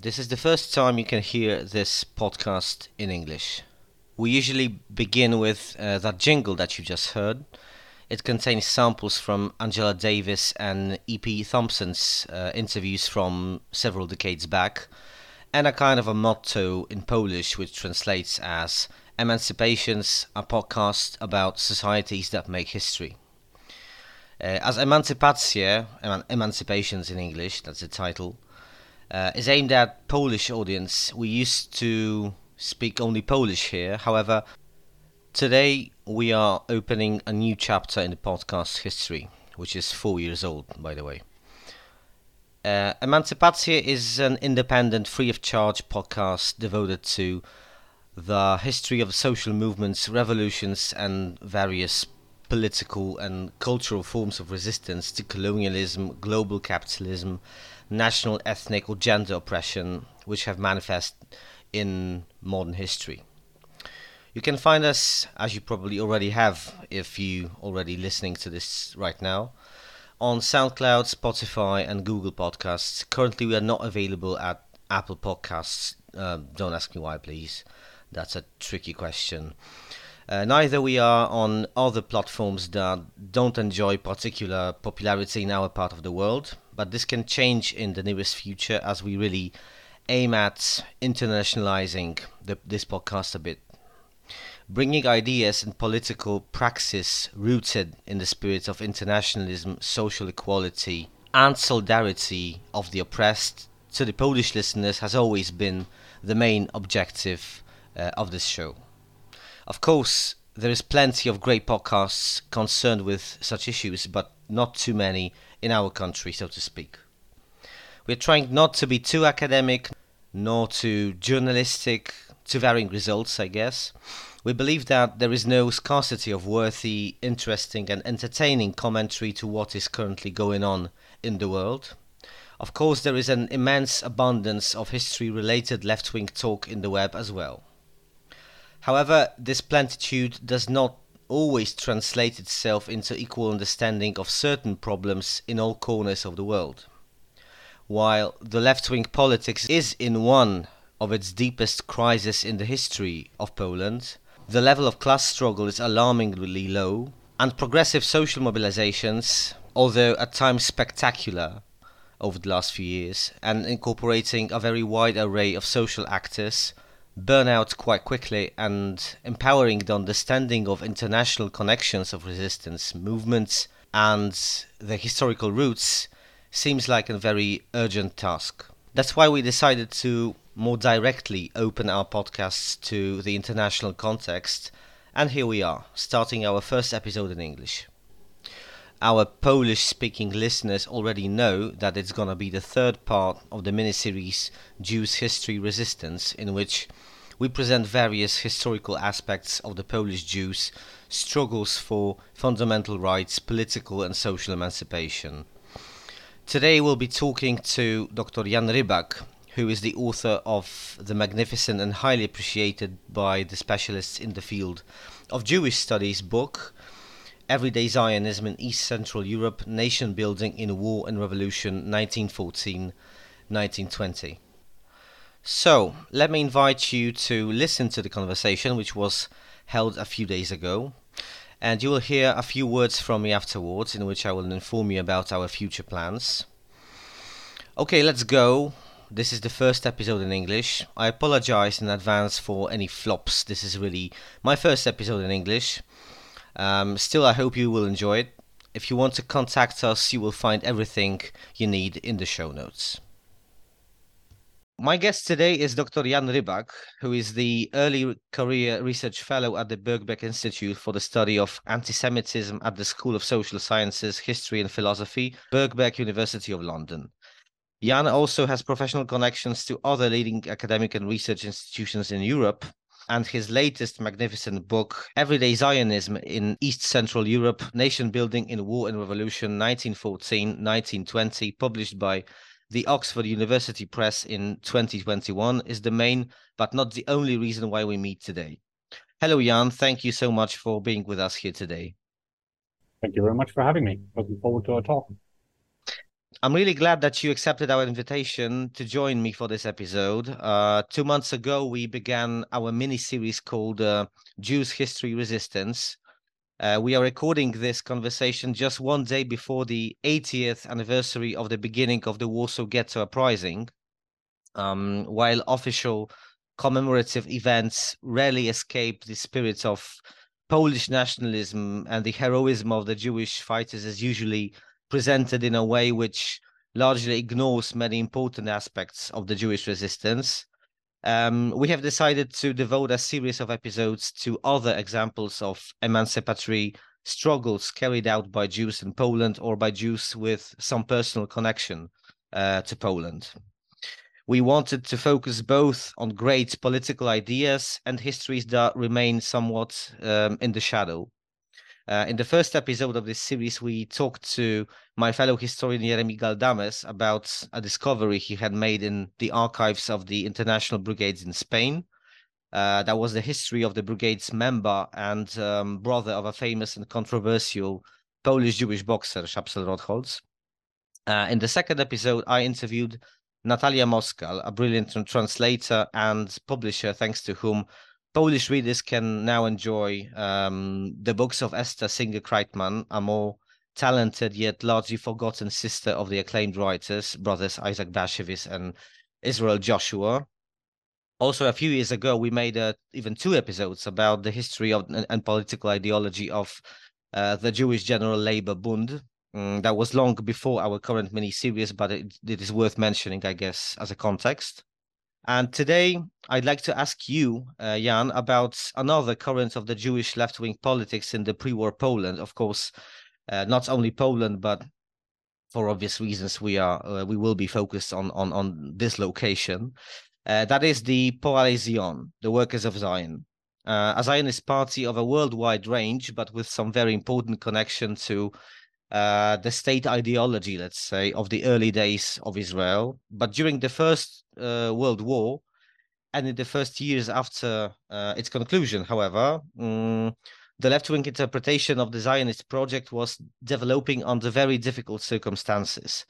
This is the first time you can hear this podcast in English. We usually begin with uh, that jingle that you just heard. It contains samples from Angela Davis and E.P. Thompson's uh, interviews from several decades back, and a kind of a motto in Polish which translates as Emancipations, a podcast about societies that make history. Uh, as Emancypacje, eman- Emancipations in English, that's the title, uh, is aimed at Polish audience. We used to speak only Polish here. However, today we are opening a new chapter in the podcast history, which is four years old, by the way. Uh, Emancypacje is an independent, free of charge podcast devoted to the history of social movements, revolutions, and various political and cultural forms of resistance to colonialism, global capitalism, national, ethnic, or gender oppression, which have manifest in modern history. You can find us, as you probably already have, if you already listening to this right now, on SoundCloud, Spotify, and Google Podcasts. Currently, we are not available at Apple Podcasts. Uh, don't ask me why, please. That's a tricky question. Uh, neither we are on other platforms that don't enjoy particular popularity in our part of the world, but this can change in the nearest future as we really aim at internationalizing the, this podcast a bit. Bringing ideas and political praxis rooted in the spirit of internationalism, social equality, and solidarity of the oppressed to the Polish listeners has always been the main objective uh, of this show. Of course, there is plenty of great podcasts concerned with such issues, but not too many in our country, so to speak. We're trying not to be too academic, nor too journalistic, to varying results, I guess. We believe that there is no scarcity of worthy, interesting, and entertaining commentary to what is currently going on in the world. Of course, there is an immense abundance of history related left wing talk in the web as well. However, this plentitude does not always translate itself into equal understanding of certain problems in all corners of the world. While the left wing politics is in one of its deepest crises in the history of Poland, the level of class struggle is alarmingly low, and progressive social mobilizations, although at times spectacular over the last few years, and incorporating a very wide array of social actors, burn out quite quickly and empowering the understanding of international connections of resistance movements and their historical roots seems like a very urgent task. That's why we decided to more directly open our podcasts to the international context, and here we are, starting our first episode in English. Our Polish speaking listeners already know that it's gonna be the third part of the miniseries Jews History Resistance, in which we present various historical aspects of the Polish Jews' struggles for fundamental rights, political and social emancipation. Today we'll be talking to Dr. Jan Rybak, who is the author of the magnificent and highly appreciated by the specialists in the field of Jewish studies book Everyday Zionism in East Central Europe Nation Building in War and Revolution 1914 1920. So, let me invite you to listen to the conversation which was held a few days ago, and you will hear a few words from me afterwards in which I will inform you about our future plans. Okay, let's go. This is the first episode in English. I apologize in advance for any flops. This is really my first episode in English. Um, still, I hope you will enjoy it. If you want to contact us, you will find everything you need in the show notes. My guest today is Dr. Jan Rybak, who is the Early Career Research Fellow at the Birkbeck Institute for the Study of Anti-Semitism at the School of Social Sciences, History and Philosophy, Birkbeck University of London. Jan also has professional connections to other leading academic and research institutions in Europe, and his latest magnificent book, Everyday Zionism in East Central Europe Nation Building in War and Revolution 1914 1920, published by the Oxford University Press in 2021, is the main but not the only reason why we meet today. Hello, Jan. Thank you so much for being with us here today. Thank you very much for having me. Looking forward to our talk. I'm really glad that you accepted our invitation to join me for this episode. Uh, two months ago, we began our mini series called uh, Jews History Resistance. Uh, we are recording this conversation just one day before the 80th anniversary of the beginning of the Warsaw Ghetto Uprising, um, while official commemorative events rarely escape the spirit of Polish nationalism and the heroism of the Jewish fighters is usually presented in a way which largely ignores many important aspects of the Jewish resistance. Um, we have decided to devote a series of episodes to other examples of emancipatory struggles carried out by Jews in Poland or by Jews with some personal connection uh, to Poland. We wanted to focus both on great political ideas and histories that remain somewhat um, in the shadow. Uh, in the first episode of this series, we talked to my fellow historian Jeremy Galdames about a discovery he had made in the archives of the International Brigades in Spain. Uh, that was the history of the brigade's member and um, brother of a famous and controversial Polish Jewish boxer, Szapsel Rotholz. Uh, in the second episode, I interviewed Natalia Moskal, a brilliant translator and publisher, thanks to whom Polish readers can now enjoy um, the books of Esther Singer Kreitman, a more talented yet largely forgotten sister of the acclaimed writers, brothers Isaac Bashevis and Israel Joshua. Also, a few years ago, we made uh, even two episodes about the history of and, political ideology of uh, the Jewish General Labor Bund. Um, that was long before our current mini series, but it, it is worth mentioning, I guess, as a context. And today, I'd like to ask you, uh, Jan, about another current of the Jewish left wing politics in the pre war Poland. Of course, uh, not only Poland, but for obvious reasons, we are uh, we will be focused on on on this location. Uh, that is the Poale Zion, the Workers of Zion. Uh, a Zionist party of a worldwide range, but with some very important connection to uh, the state ideology, let's say, of the early days of Israel. But during the First uh, World War and in the first years after uh, its conclusion, however, um, the left wing interpretation of the Zionist project was developing under very difficult circumstances.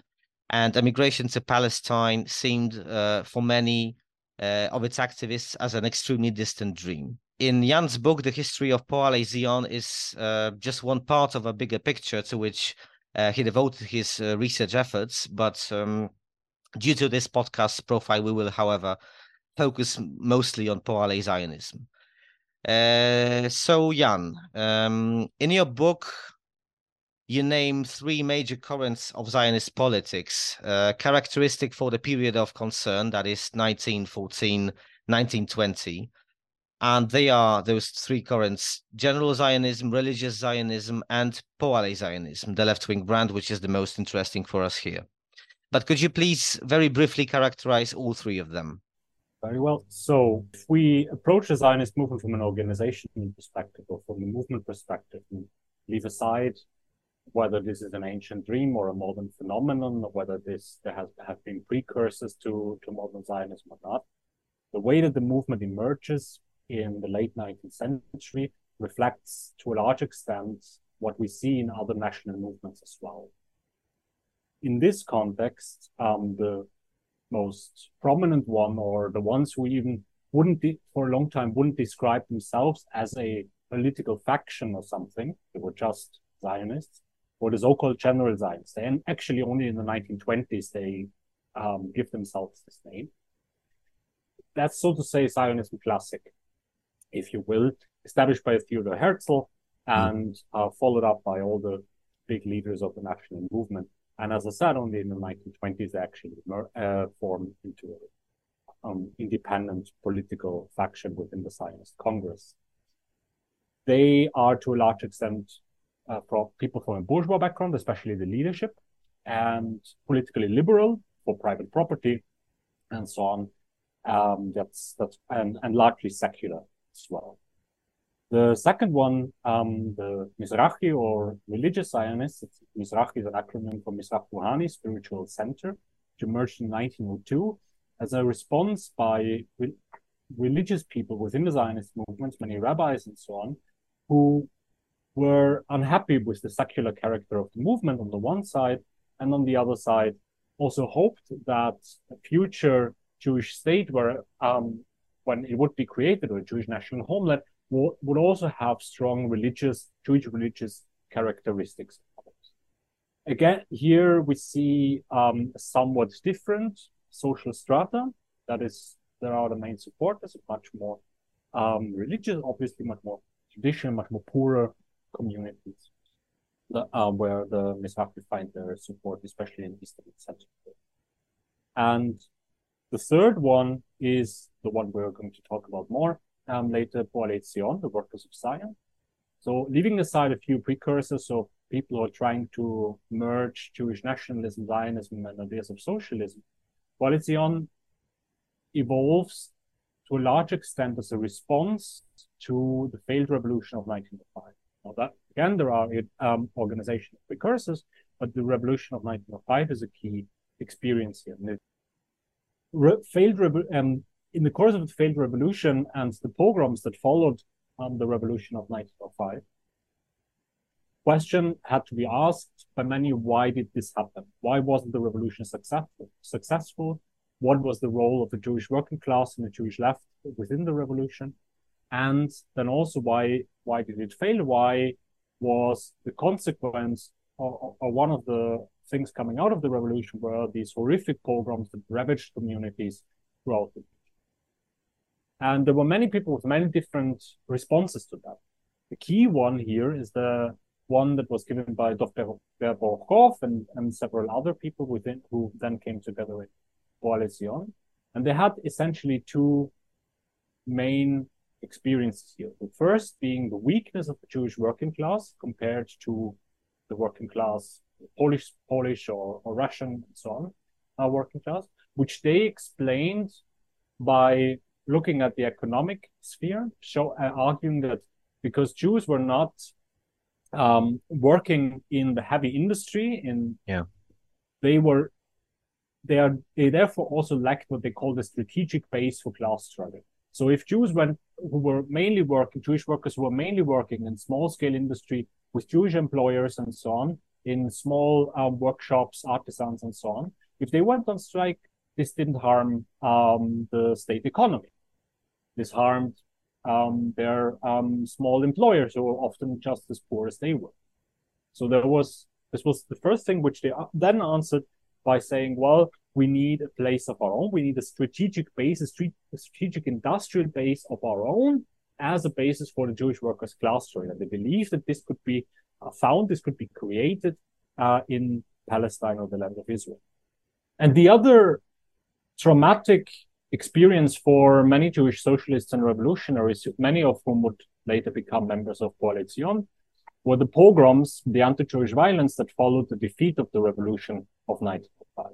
And emigration to Palestine seemed, uh, for many uh, of its activists, as an extremely distant dream in Jan's book, The History of Poale Zion is uh, just one part of a bigger picture to which uh, he devoted his uh, research efforts. But um, due to this podcast profile, we will, however, focus mostly on Poale Zionism. Uh, so, Jan, um, in your book, you name three major currents of Zionist politics, uh, characteristic for the period of concern, that is 1914 1920 and they are those three currents general Zionism, religious Zionism, and Poale Zionism, the left wing brand, which is the most interesting for us here. But could you please very briefly characterize all three of them? Very well. So, if we approach the Zionist movement from an organizational perspective or from a movement perspective, and leave aside whether this is an ancient dream or a modern phenomenon, or whether this there has have been precursors to, to modern Zionism or not, the way that the movement emerges in the late 19th century reflects to a large extent what we see in other national movements as well. In this context, um, the most prominent one, or the ones who even wouldn't, de- for a long time, wouldn't describe themselves as a political faction or something, they were just Zionists, or the so-called general Zionists. And actually, only in the 1920s they um, give themselves this name. That's so to say Zionism classic if you will, established by Theodor Herzl and uh, followed up by all the big leaders of the national movement. And as I said, only in the 1920s, they actually uh, formed into an um, independent political faction within the Zionist Congress. They are to a large extent uh, from people from a bourgeois background, especially the leadership, and politically liberal for private property and so on. Um, that's that's and, and largely secular well. The second one, um, the Mizrahi or religious Zionists, Mizrahi is an acronym for Merkaz Ruchani, Spiritual Center, which emerged in 1902 as a response by re- religious people within the Zionist movement, many rabbis and so on, who were unhappy with the secular character of the movement on the one side, and on the other side, also hoped that a future Jewish state, where um, when it would be created, or a Jewish national homeland, would would also have strong religious, Jewish religious characteristics. Again, here we see um, somewhat different social strata. That is, there are the main supporters, much more um, religious, obviously much more traditional, much more poorer communities, the, uh, where the Mizrahi find their support, especially in Eastern and Central. And the third one is the one we're going to talk about more, um, later Poale Zion, the workers of Zion. So leaving aside a few precursors, so people who are trying to merge Jewish nationalism, Zionism, and ideas of socialism, Poale Zion evolves to a large extent as a response to the failed revolution of 1905. Now that again, there are um, organizational precursors, but the revolution of 1905 is a key experience here. And failed um, in the course of the failed revolution and the pogroms that followed um, the revolution of 1905, question had to be asked by many: Why did this happen? Why wasn't the revolution successful? Successful? What was the role of the Jewish working class and the Jewish left within the revolution? And then also, why why did it fail? Why was the consequence or, or one of the things coming out of the revolution were these horrific pogroms that ravaged communities throughout the and there were many people with many different responses to that. The key one here is the one that was given by Dr. Borochov and, and several other people within who then came together with Poale Zion. And they had essentially two main experiences here. The first being the weakness of the Jewish working class compared to the working class, Polish, Polish or, or Russian and so on, uh, working class, which they explained by looking at the economic sphere, show, uh, arguing that because Jews were not um, working in the heavy industry, in yeah, they were they are they therefore also lacked what they call the strategic base for class struggle. So if Jews went who were mainly working, Jewish workers who were mainly working in small scale industry with Jewish employers and so on, in small um, workshops, artisans and so on, if they went on strike, this didn't harm um, the state economy this harmed um, their um, small employers who were often just as poor as they were. So there was this was the first thing which they then answered by saying, well, we need a place of our own. We need a strategic base, a, a strategic industrial base of our own as a basis for the Jewish workers' class struggle. They believed that this could be uh, found, this could be created uh, in Palestine or the land of Israel. And the other traumatic experience for many Jewish socialists and revolutionaries, many of whom would later become members of Poale Zion, were the pogroms, the anti-Jewish violence that followed the defeat of the revolution of 1905.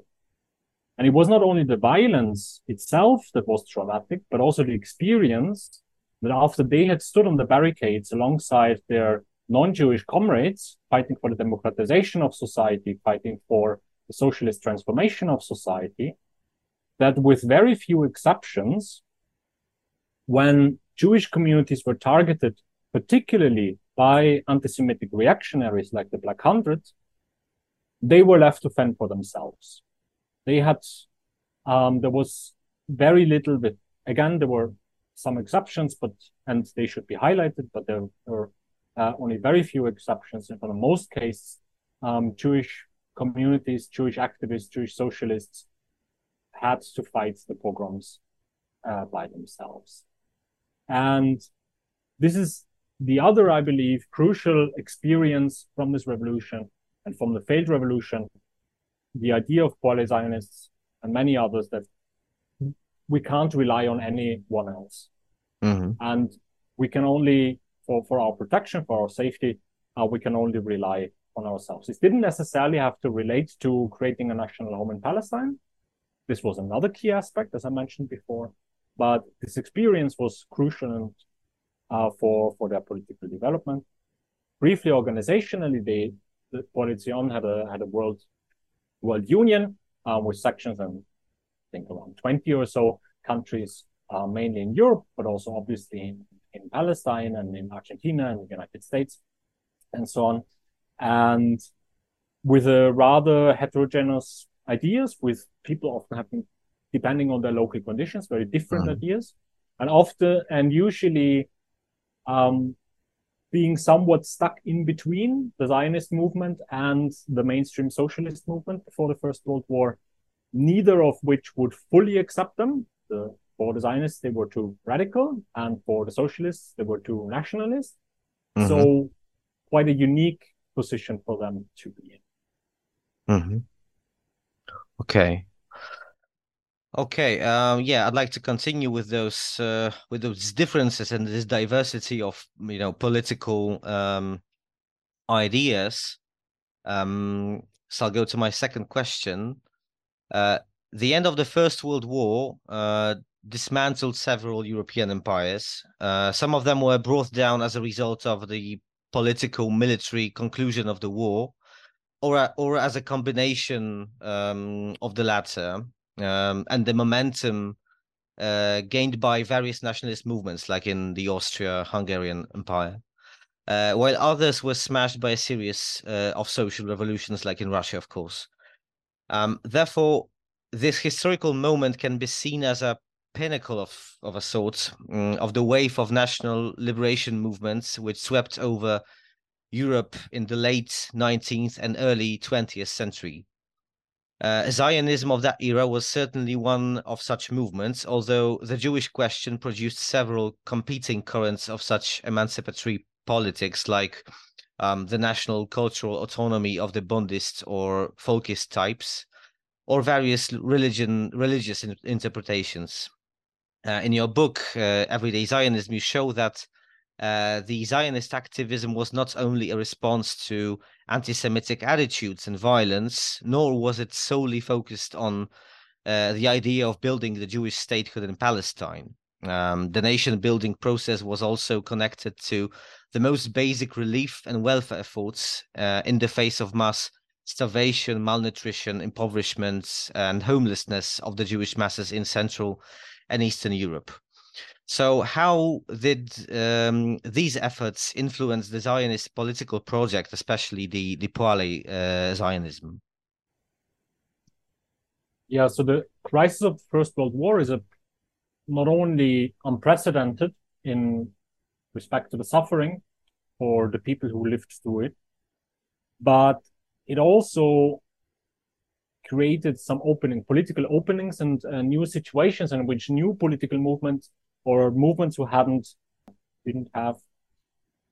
And it was not only the violence itself that was traumatic, but also the experience that after they had stood on the barricades alongside their non-Jewish comrades, fighting for the democratization of society, fighting for the socialist transformation of society, that with very few exceptions, when Jewish communities were targeted, particularly by anti-Semitic reactionaries like the Black Hundred, they were left to fend for themselves. They had, um, there was very little, but again, there were some exceptions, but, and they should be highlighted, but there were only very few exceptions. And for the most cases, um, Jewish communities, Jewish activists, Jewish socialists had to fight the pogroms uh, by themselves. And this is the other, I believe, crucial experience from this revolution and from the failed revolution, the idea of Poale Zionists and many others that we can't rely on anyone else. Mm-hmm. And we can only, for, for our protection, for our safety, uh, we can only rely on ourselves. This didn't necessarily have to relate to creating a national home in Palestine, This was another key aspect, as I mentioned before. But this experience was crucial uh, for, for their political development. Briefly, organizationally, they, the Poale Zion had a, had a world, world union uh, with sections and I think around 20 or so countries, uh, mainly in Europe, but also obviously in, in Palestine and in Argentina and the United States and so on. And with a rather heterogeneous ideas with people often having, depending on their local conditions, very different mm-hmm. ideas. And often, and usually, um, being somewhat stuck in between the Zionist movement and the mainstream socialist movement before the First World War, neither of which would fully accept them. The, for the Zionists, they were too radical, and for the socialists, they were too nationalist. Mm-hmm. So, quite a unique position for them to be in. Mm-hmm. Okay. Okay. Um, yeah, I'd like to continue with those uh, with those differences and this diversity of you know political um, ideas. Um, so I'll go to my second question. Uh, the end of the First World War uh, dismantled several European empires. Uh, some of them were brought down as a result of the political military conclusion of the war, or or as a combination um, of the latter um, and the momentum uh, gained by various nationalist movements, like in the Austria-Hungarian Empire, uh, while others were smashed by a series uh, of social revolutions, like in Russia, of course. Um, therefore, this historical moment can be seen as a pinnacle of of a sort um, of the wave of national liberation movements which swept over Europe in the late 19th and early 20th century. Uh, Zionism of that era was certainly one of such movements, although the Jewish question produced several competing currents of such emancipatory politics, like um, the national cultural autonomy of the Bundists or folkist types, or various religion religious in- interpretations. Uh, in your book, uh, Everyday Zionism, you show that uh, the Zionist activism was not only a response to anti Semitic attitudes and violence, nor was it solely focused on uh, the idea of building the Jewish statehood in Palestine. Um, the nation building process was also connected to the most basic relief and welfare efforts uh, in the face of mass starvation, malnutrition, impoverishment, and homelessness of the Jewish masses in Central and Eastern Europe. So, how did um, these efforts influence the Zionist political project, especially the the Poale uh, Zionism? Yeah, so the crisis of the First World War is a not only unprecedented in respect to the suffering for the people who lived through it, but it also created some opening, political openings and uh, new situations in which new political movements or movements who hadn't didn't have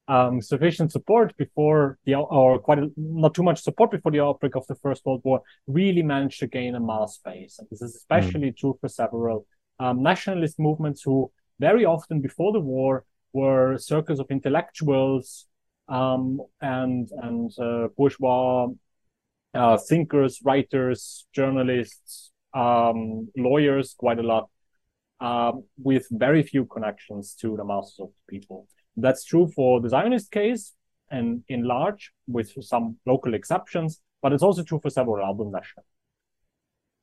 um, sufficient support before the or quite a, not too much support before the outbreak of the First World War really managed to gain a mass base. And this is especially mm. true for several um, nationalist movements who very often before the war were circles of intellectuals um, and and uh, bourgeois uh, thinkers, writers, journalists, um, lawyers, quite a lot um, with very few connections to the masses of the people. That's true for the Zionist case and in large, with some local exceptions, but it's also true for several other nations.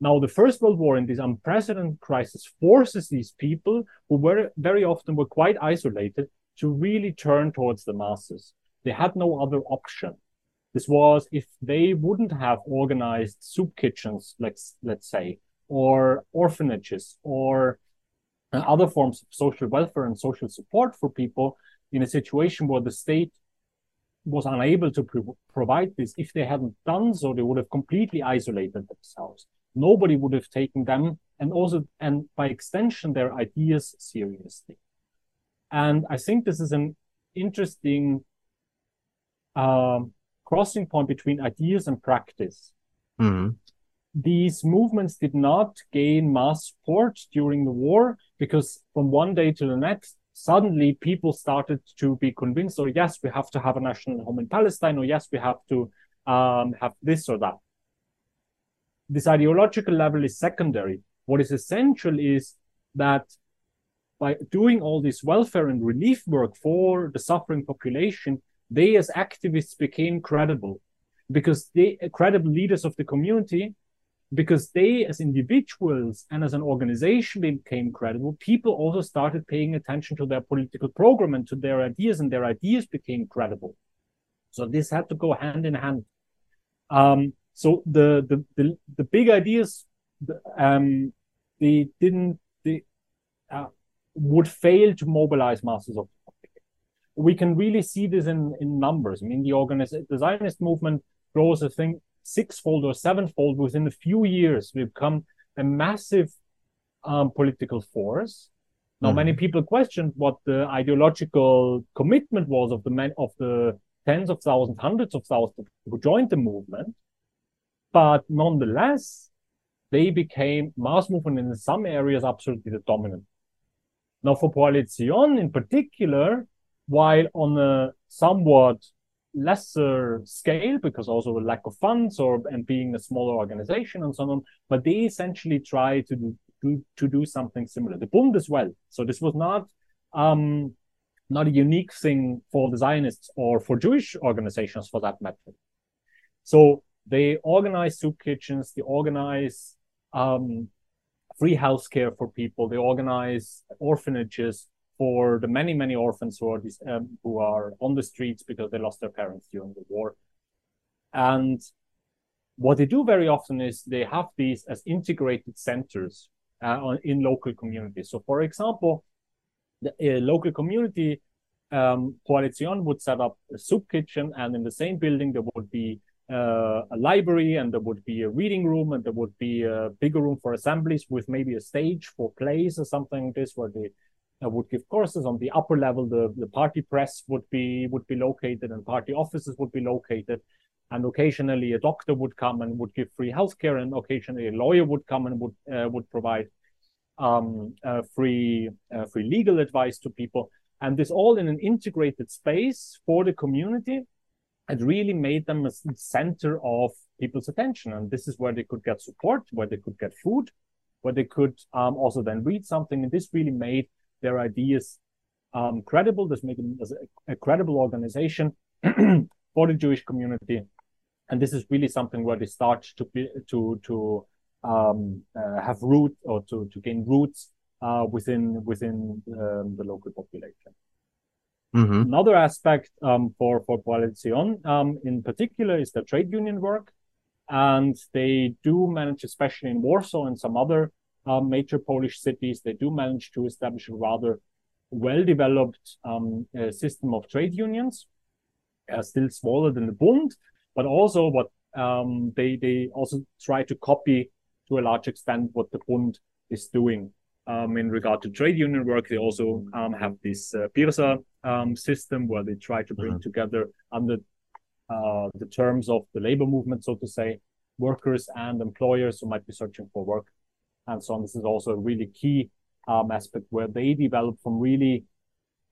Now, the First World War in this unprecedented crisis forces these people who were very often were quite isolated to really turn towards the masses. They had no other option. This was if they wouldn't have organized soup kitchens, let's let's say, or orphanages, or other forms of social welfare and social support for people in a situation where the state was unable to pro- provide this. If they hadn't done so, they would have completely isolated themselves. Nobody would have taken them and also, and by extension, their ideas seriously. And I think this is an interesting um, crossing point between ideas and practice. Mm-hmm these movements did not gain mass support during the war because from one day to the next, suddenly people started to be convinced, or oh, yes, we have to have a national home in Palestine, or yes, we have to um, have this or that. this ideological level is secondary. What is essential is that by doing all this welfare and relief work for the suffering population, they as activists became credible because they credible leaders of the community because they as individuals and as an organization became credible. People also started paying attention to their political program and to their ideas and their ideas became credible. So this had to go hand in hand. Um, so the, the the the, big ideas um, they didn't they uh, would fail to mobilize masses of we can really see this in in numbers i mean the organization the zionist movement grows i think sixfold or sevenfold within a few years. We've become a massive um, political force. Now, mm-hmm. many people questioned what the ideological commitment was of the men of the tens of thousands, hundreds of thousands who joined the movement. But nonetheless, they became mass movement in some areas absolutely the dominant. Now, for Poale in particular, while on a somewhat lesser scale because also a lack of funds or and being a smaller organization and so on but they essentially try to do, to, do something similar. The bund as well. So this was not um not a unique thing for the zionists or for jewish organizations for that matter. So they organize soup kitchens they organize um free healthcare for people they organize orphanages for the many many orphans who are um, who are on the streets because they lost their parents during the war. And what they do very often is they have these as integrated centers uh, in local communities. So for example the uh, local community um, Poale Zion would set up a soup kitchen, and in the same building there would be uh, a library, and there would be a reading room, and there would be a bigger room for assemblies with maybe a stage for plays or something like this, where they uh, would give courses on the upper level. The, the party press would be would be located, and party offices would be located. And occasionally, a doctor would come and would give free healthcare, and occasionally, a lawyer would come and would uh, would provide um, uh, free uh, free legal advice to people. And this all in an integrated space for the community. It really made them a center of people's attention, and this is where they could get support, where they could get food, where they could um, also then read something. And this really made their ideas um, credible. This make them as a, a credible organization for the Jewish community, and this is really something where they start to be to to um, uh, have root or to to gain roots uh, within within um, the local population. Mm-hmm. Another aspect um, for for Poale Zion, um, in particular, is the trade union work, and they do manage, especially in Warsaw and some other uh, major Polish cities, they do manage to establish a rather well-developed um, uh, system of trade unions, uh, still smaller than the Bund, but also what um, they they also try to copy to a large extent what the Bund is doing. Um, in regard to trade union work, they also um, have this uh, Birza um, system where they try to bring mm-hmm. together under uh, the terms of the labor movement, so to say, workers and employers who might be searching for work and so on. This is also a really key um, aspect where they develop from really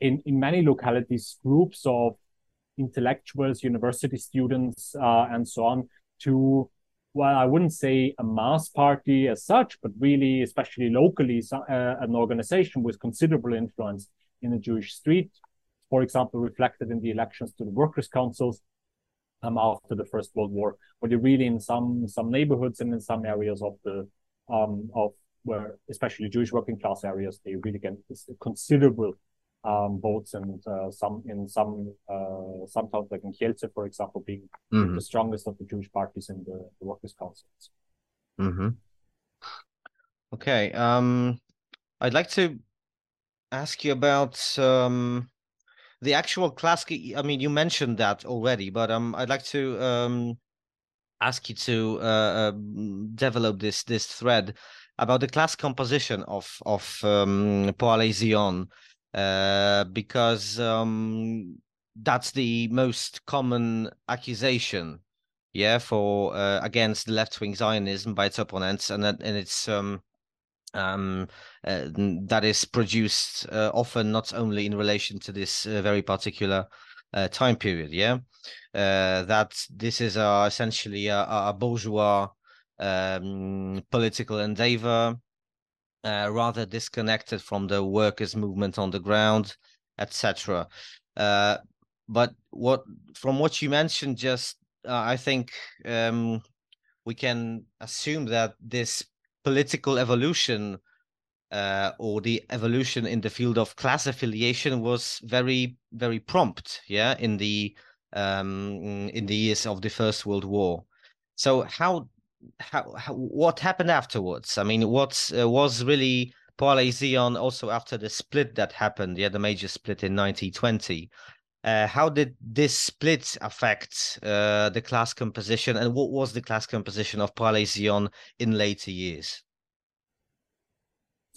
in, in many localities groups of intellectuals, university students, uh, and so on to, well, I wouldn't say a mass party as such, but really, especially locally, uh, an organization with considerable influence in the Jewish street. For example, reflected in the elections to the workers' councils um, after the First World War, they really in some some neighborhoods and in some areas of the um, of where especially Jewish working class areas, they really get considerable um, votes and uh, some in some uh, some towns like in Kielce, for example, being mm-hmm. the strongest of the Jewish parties in the, the workers' councils. Mm-hmm. Okay, um, I'd like to ask you about um, the actual class. I mean, you mentioned that already, but um, I'd like to um, ask you to uh, uh, develop this this thread about the class composition of of um, Poale Zion, uh, because um, that's the most common accusation, yeah, for uh, against left wing Zionism by its opponents, and that, and it's um, um, uh, that is produced uh, often not only in relation to this uh, very particular uh, time period, yeah, uh, that this is uh, essentially a, a bourgeois um, political endeavor, uh, rather disconnected from the workers' movement on the ground, etc. Uh, but what from what you mentioned just, uh, I think um, we can assume that this political evolution uh, or the evolution in the field of class affiliation was very very prompt yeah in the um, in the years of the first world war. So how how, how what happened afterwards? I mean what uh, was Poale Zion also after the split that happened yeah the major split in 1920 uh, how did this split affect uh, the class composition? And what was the class composition of Zion in later years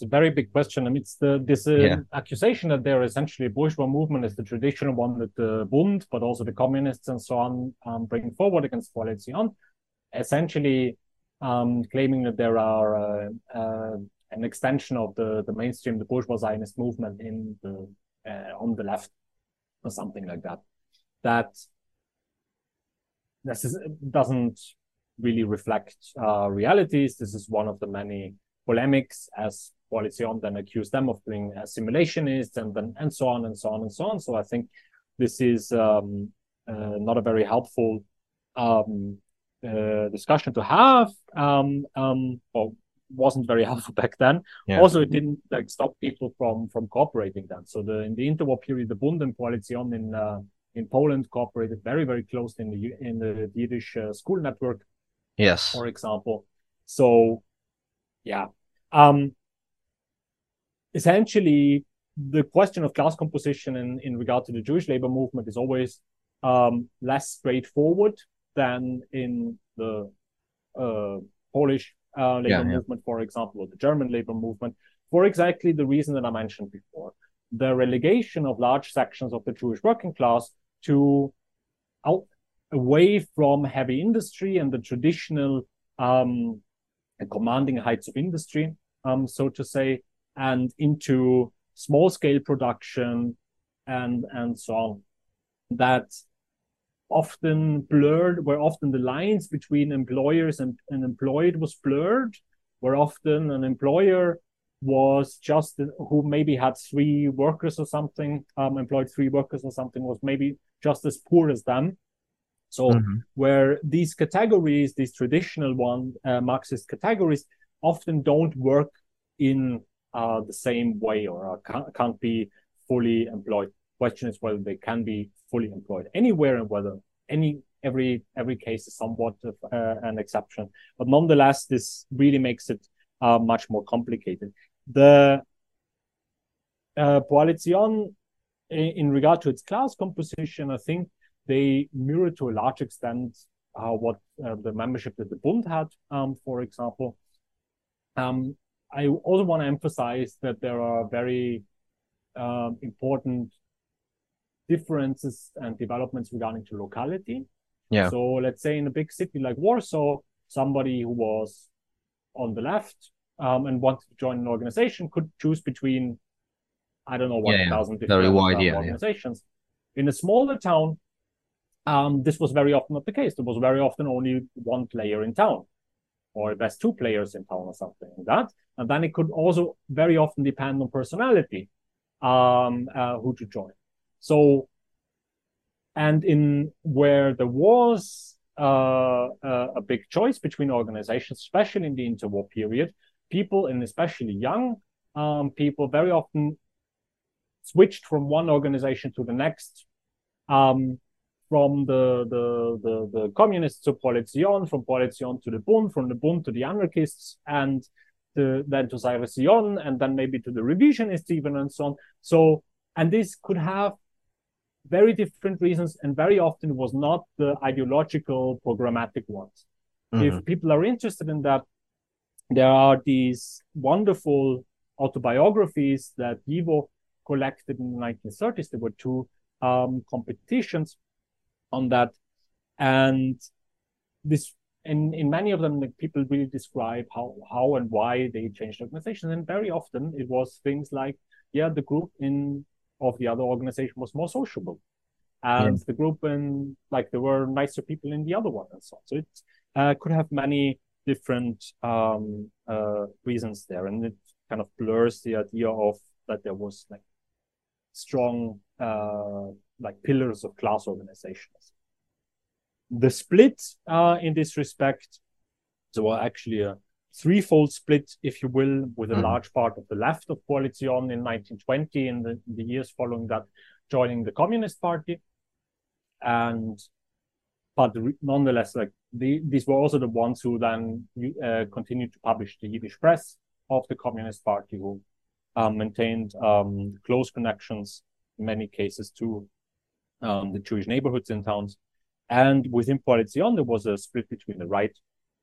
a very big question. I mean, it's the this uh, yeah. accusation that they're essentially bourgeois movement is the traditional one that the Bund, but also the communists and so on, um, bring forward against Poale Zion, essentially um, claiming that there are uh, uh, an extension of the the mainstream, the bourgeois Zionist movement in the uh, on the left or something like that. That this is, doesn't really reflect uh, realities. This is one of the many polemics as Poale Zion then accused them of being assimilationists and then and so on and so on and so on. So I think this is um, uh, not a very helpful um, uh, discussion to have, um, um, or wasn't very helpful back then. Yeah. Also, it didn't like stop people from from cooperating then. So the in the interwar period, the Bund and Poale Zion in uh, in Poland cooperated very very close in the in the Yiddish uh, school network. Yes, for example. So, yeah. Um, essentially the question of class composition in, in regard to the Jewish labor movement is always um, less straightforward than in the uh, Polish uh, labor yeah, movement, yeah. for example, or the German labor movement, for exactly the reason that I mentioned before. The relegation of large sections of the Jewish working class to out away from heavy industry and the traditional um, commanding heights of industry, um, so to say, and into small scale production and and so on that often blurred where often the lines between employers and, and employed was blurred where often an employer was just who maybe had three workers or something um, employed three workers or something was maybe just as poor as them so mm-hmm. where these categories these traditional one uh, marxist categories often don't work in uh, the same way or can't, can't be fully employed. Question is whether they can be fully employed anywhere and whether any every every case is somewhat of uh, an exception. But nonetheless, this really makes it uh, much more complicated. The uh, in, regard to its class composition, I think they mirror to a large extent uh, what uh, the membership that the Bund had, um, for example. Um, I also want to emphasize that there are very um, important differences and developments regarding to locality. Yeah. So let's say in a big city like Warsaw, somebody who was on the left um, and wanted to join an organization could choose between I don't know one yeah, thousand yeah. different wide, yeah, organizations. In a smaller town, um, this was very often not the case. There was very often only one player in town or best two players in town or something like that. And then it could also very often depend on personality, um, uh, who to join. So, and in where there was uh, uh, a big choice between organizations, especially in the interwar period, people and especially young um, people very often switched from one organization to the next. Um, from the, the, the, the communists to Poale Zion, from Poale Zion to the Bund, from the Bund to the anarchists, and to, then to Tzeirei Zion, and then maybe to the revisionists even, and so on. So, and this could have very different reasons, and very often was not the ideological, programmatic ones. Mm-hmm. If people are interested in that, there are these wonderful autobiographies that YIVO collected in the 1930s. There were two um, competitions on that. And this, in, in many of them, like, people really describe how, how and why they changed organizations. And very often it was things like, yeah, the group in of the other organization was more sociable. And yeah. the group in like there were nicer people in the other one and so on. So it uh, could have many different um, uh, reasons there, and it kind of blurs the idea of that there was like strong uh, like pillars of class organizations. The split uh, in this respect, so actually a threefold split, if you will, with a mm. large part of the left of Poale Zion in 1920 and the, the years following that, joining the Communist Party, and but nonetheless, like the, these were also the ones who then uh, continued to publish the Yiddish press of the Communist Party, who um, maintained um, close connections in many cases to um, the Jewish neighborhoods in towns. And within Poale Zion, there was a split between the right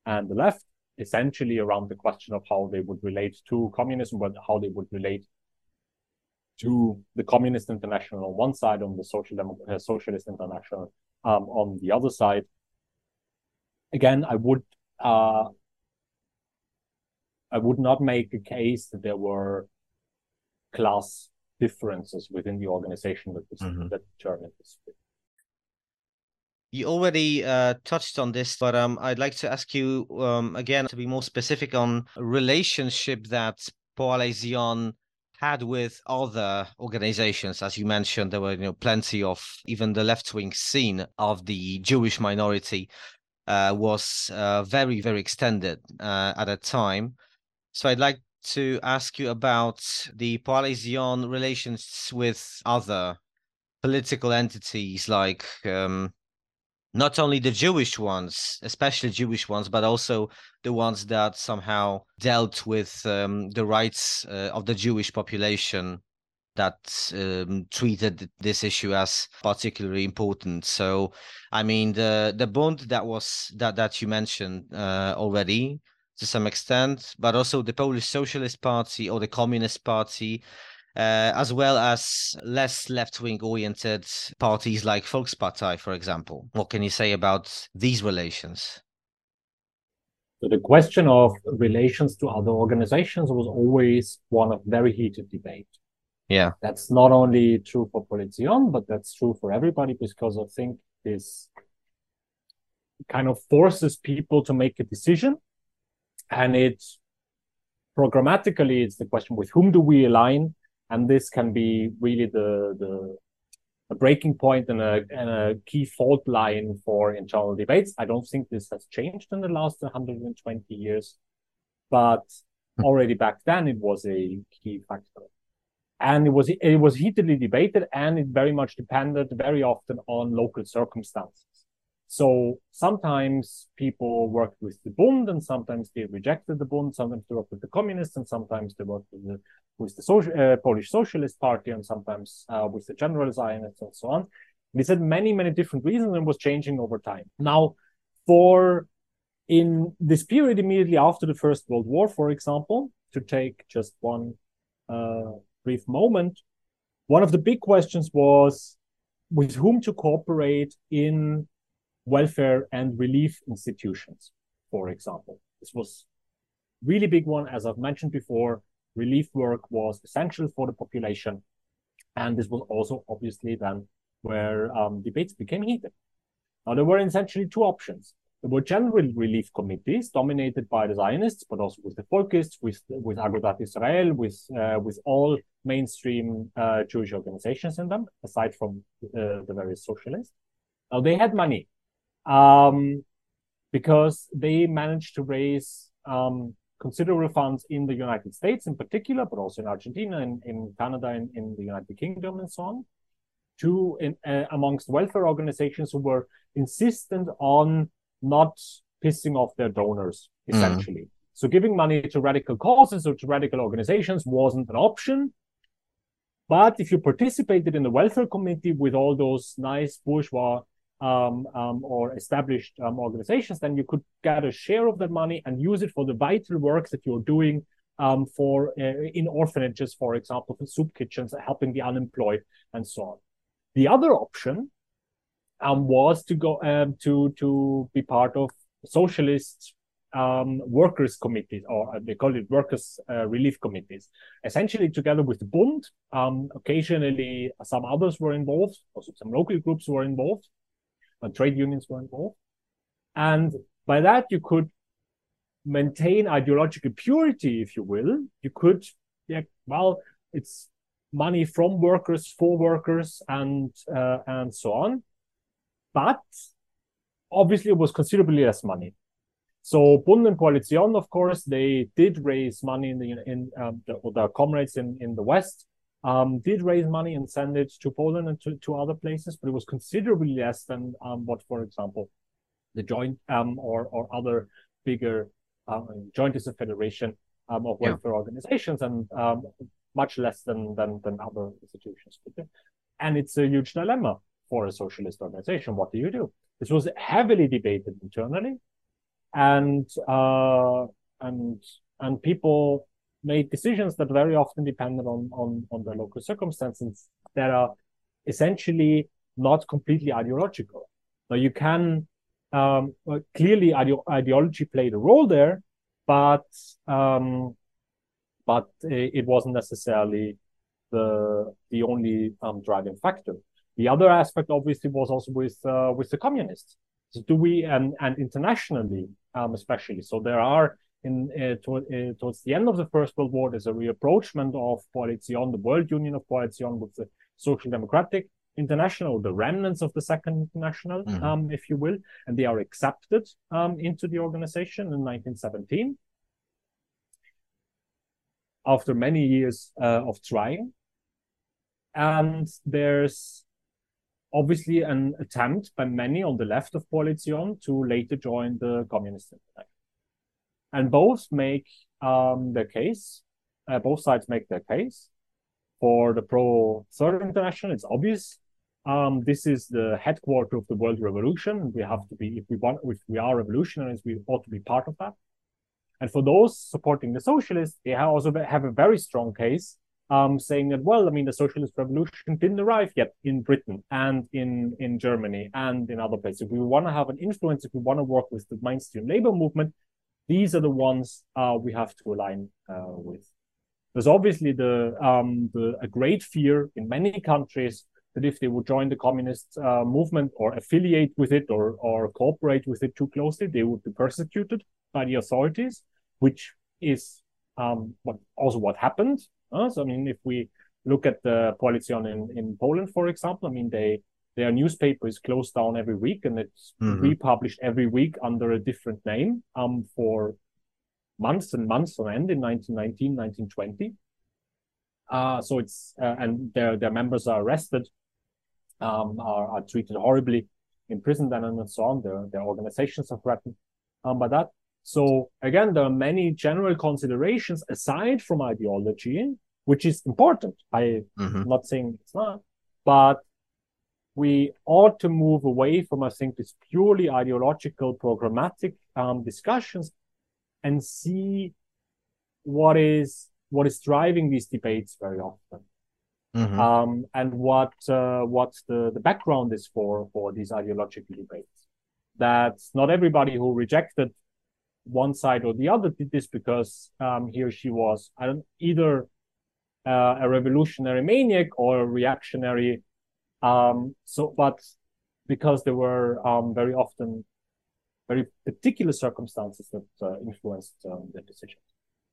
and the left, essentially around the question of how they would relate to communism, but how they would relate to the Communist International on one side, on the Social Demo- uh, Socialist International um, on the other side. Again, I would uh, I would not make a case that there were class differences within the organization that, this, mm-hmm. that determined this. You already uh, touched on this, but um, I'd like to ask you um, again to be more specific on relationship that Poale Zion had with other organizations. As you mentioned, there were you know plenty of even the left wing scene of the Jewish minority uh, was uh, very very extended uh, at a time. So I'd like to ask you about the Poale Zion relations with other political entities like um, not only the Jewish ones, especially Jewish ones, but also the ones that somehow dealt with um, the rights uh, of the Jewish population that um, treated this issue as particularly important. So, I mean, the the Bund that was that that you mentioned uh, already to some extent, but also the Polish Socialist Party or the Communist Party uh, as well as less left wing oriented parties like Volkspartei, for example. What can you say about these relations? So the question of relations to other organizations was always one of very heated debate. Yeah. That's not only true for Poale Zion, but that's true for everybody because I think this kind of forces people to make a decision. And it's programmatically, it's the question with whom do we align and this can be really the the a breaking point and a, and a key fault line for internal debates. I don't think this has changed in the last 120 years, but hmm. already back then it was a key factor. And it was it was heatedly debated and it very much depended very often on local circumstances. So sometimes people worked with the Bund and sometimes they rejected the Bund, sometimes they worked with the communists and sometimes they worked with the, with the social, uh, Polish Socialist Party and sometimes uh, with the General Zionists and so on. This had many, many different reasons and was changing over time. Now, for in this period immediately after the First World War, for example, to take just one uh, brief moment, one of the big questions was with whom to cooperate in welfare and relief institutions, for example. This was really big one. As I've mentioned before, relief work was essential for the population. And this was also obviously then where um, debates became heated. Now, there were essentially two options. There were general relief committees dominated by the Zionists, but also with the Folkists, with with Agudat Israel, with uh, with all mainstream uh, Jewish organizations in them, aside from uh, the various socialists. Now they had money um, because they managed to raise um, considerable funds in the United States in particular, but also in Argentina and in Canada and in the United Kingdom and so on, to in, uh, amongst welfare organizations who were insistent on not pissing off their donors, mm. essentially. Mm. So giving money to radical causes or to radical organizations wasn't an option. But if you participated in the welfare committee with all those nice bourgeois um, um, or established um, organizations, then you could get a share of that money and use it for the vital work that you're doing um, for uh, in orphanages, for example, for soup kitchens, helping the unemployed, and so on. The other option um, was to go um, to to be part of socialist workers committees, or they call it workers uh, relief committees. Essentially, together with the Bund, occasionally some others were involved, also some local groups were involved, trade unions were involved. And by that, you could maintain ideological purity, if you will, you could, yeah, well, it's money from workers for workers and uh, and so on, but obviously it was considerably less money. So Bund and Poale Zion, of course, they did raise money in the in um, the, the comrades in in the West um, did raise money and send it to Poland and to, to other places, but it was considerably less than um, what, for example, the joint um, or or other bigger um, joint is a federation um, of welfare yeah. organizations and um, much less than than than other institutions. And it's a huge dilemma for a socialist organization. What do you do? This was heavily debated internally, and uh, and and people made decisions that very often depended on on on the local circumstances that are essentially not completely ideological. Now you can um, clearly ide- ideology played a role there, but um, but it wasn't necessarily the the only um, driving factor. The other aspect, obviously, was also with uh, with the communists. So do we and and internationally, um, especially. So there are in uh, to, uh, towards the end of the First World War, there's a reapproachment of Poale Zion, the World Union of Poale Zion, with the Social Democratic International, the remnants of the Second International, mm-hmm. um, if you will, and they are accepted um, into the organization in 1917 after many years uh, of trying. And there's obviously an attempt by many on the left of Poale Zion to later join the Communist International and both make um, their case. Uh, both sides make their case for the pro Third International. It's obvious. Um, this is the headquarter of the world revolution. We have to be, if we want, if we are revolutionaries, we ought to be part of that. And for those supporting the socialists, they also have a very strong case, um, saying that, well, I mean, the socialist revolution didn't arrive yet in Britain and in, in Germany and in other places. If we want to have an influence, if we want to work with the mainstream labor movement, these are the ones uh, we have to align uh, with. There's obviously the, um, the a great fear in many countries that if they would join the communist uh, movement or affiliate with it or or cooperate with it too closely, they would be persecuted by the authorities, which is um, what also what happened. Uh, so I mean, if we look at the Poale Zion in, in Poland, for example, I mean they their newspaper is closed down every week and it's mm-hmm. republished every week under a different name um, for months and months on end in 1919, 1920. Uh, so it's, uh, and their, their members are arrested, um, are, are treated horribly, imprisoned and, and so on. Their, their organizations are threatened um, by that. So again, there are many general considerations aside from ideology, which is important. I'm mm-hmm. not saying it's not, but we ought to move away from, I think, this purely ideological, programmatic um, discussions and see what is what is driving these debates very often, mm-hmm. um, and what uh, what the, the background is for for these ideological debates. That not everybody who rejected one side or the other did this because um, he or she was I don't either uh, a revolutionary maniac or a reactionary um, so, but because there were um, very often very particular circumstances that uh, influenced um, the decision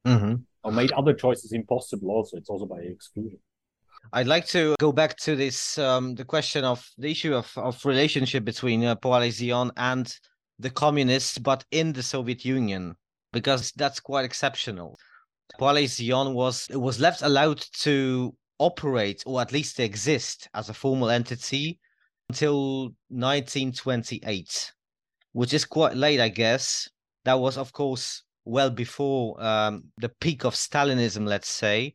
mm-hmm. or made other choices impossible. Also, it's also by exclusion. I'd like to go back to this um, the question of the issue of, of relationship between uh, Poale Zion and the communists, but in the Soviet Union, because that's quite exceptional. Poale Zion was was left allowed to operate or at least exist as a formal entity until 1928, which is quite late, I guess. That was, of course, well before um, the peak of Stalinism, let's say,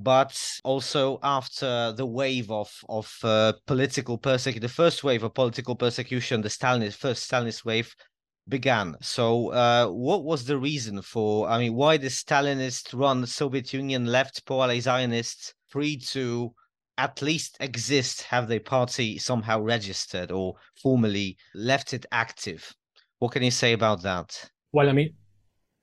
but also after the wave of of uh, political persecution, the first wave of political persecution, the Stalinist first Stalinist wave began. So, uh, what was the reason for? I mean, why the Stalinist-run Soviet Union left Poale Zionists free to at least exist, have their party somehow registered or formally left it active. What can you say about that? Well, I mean,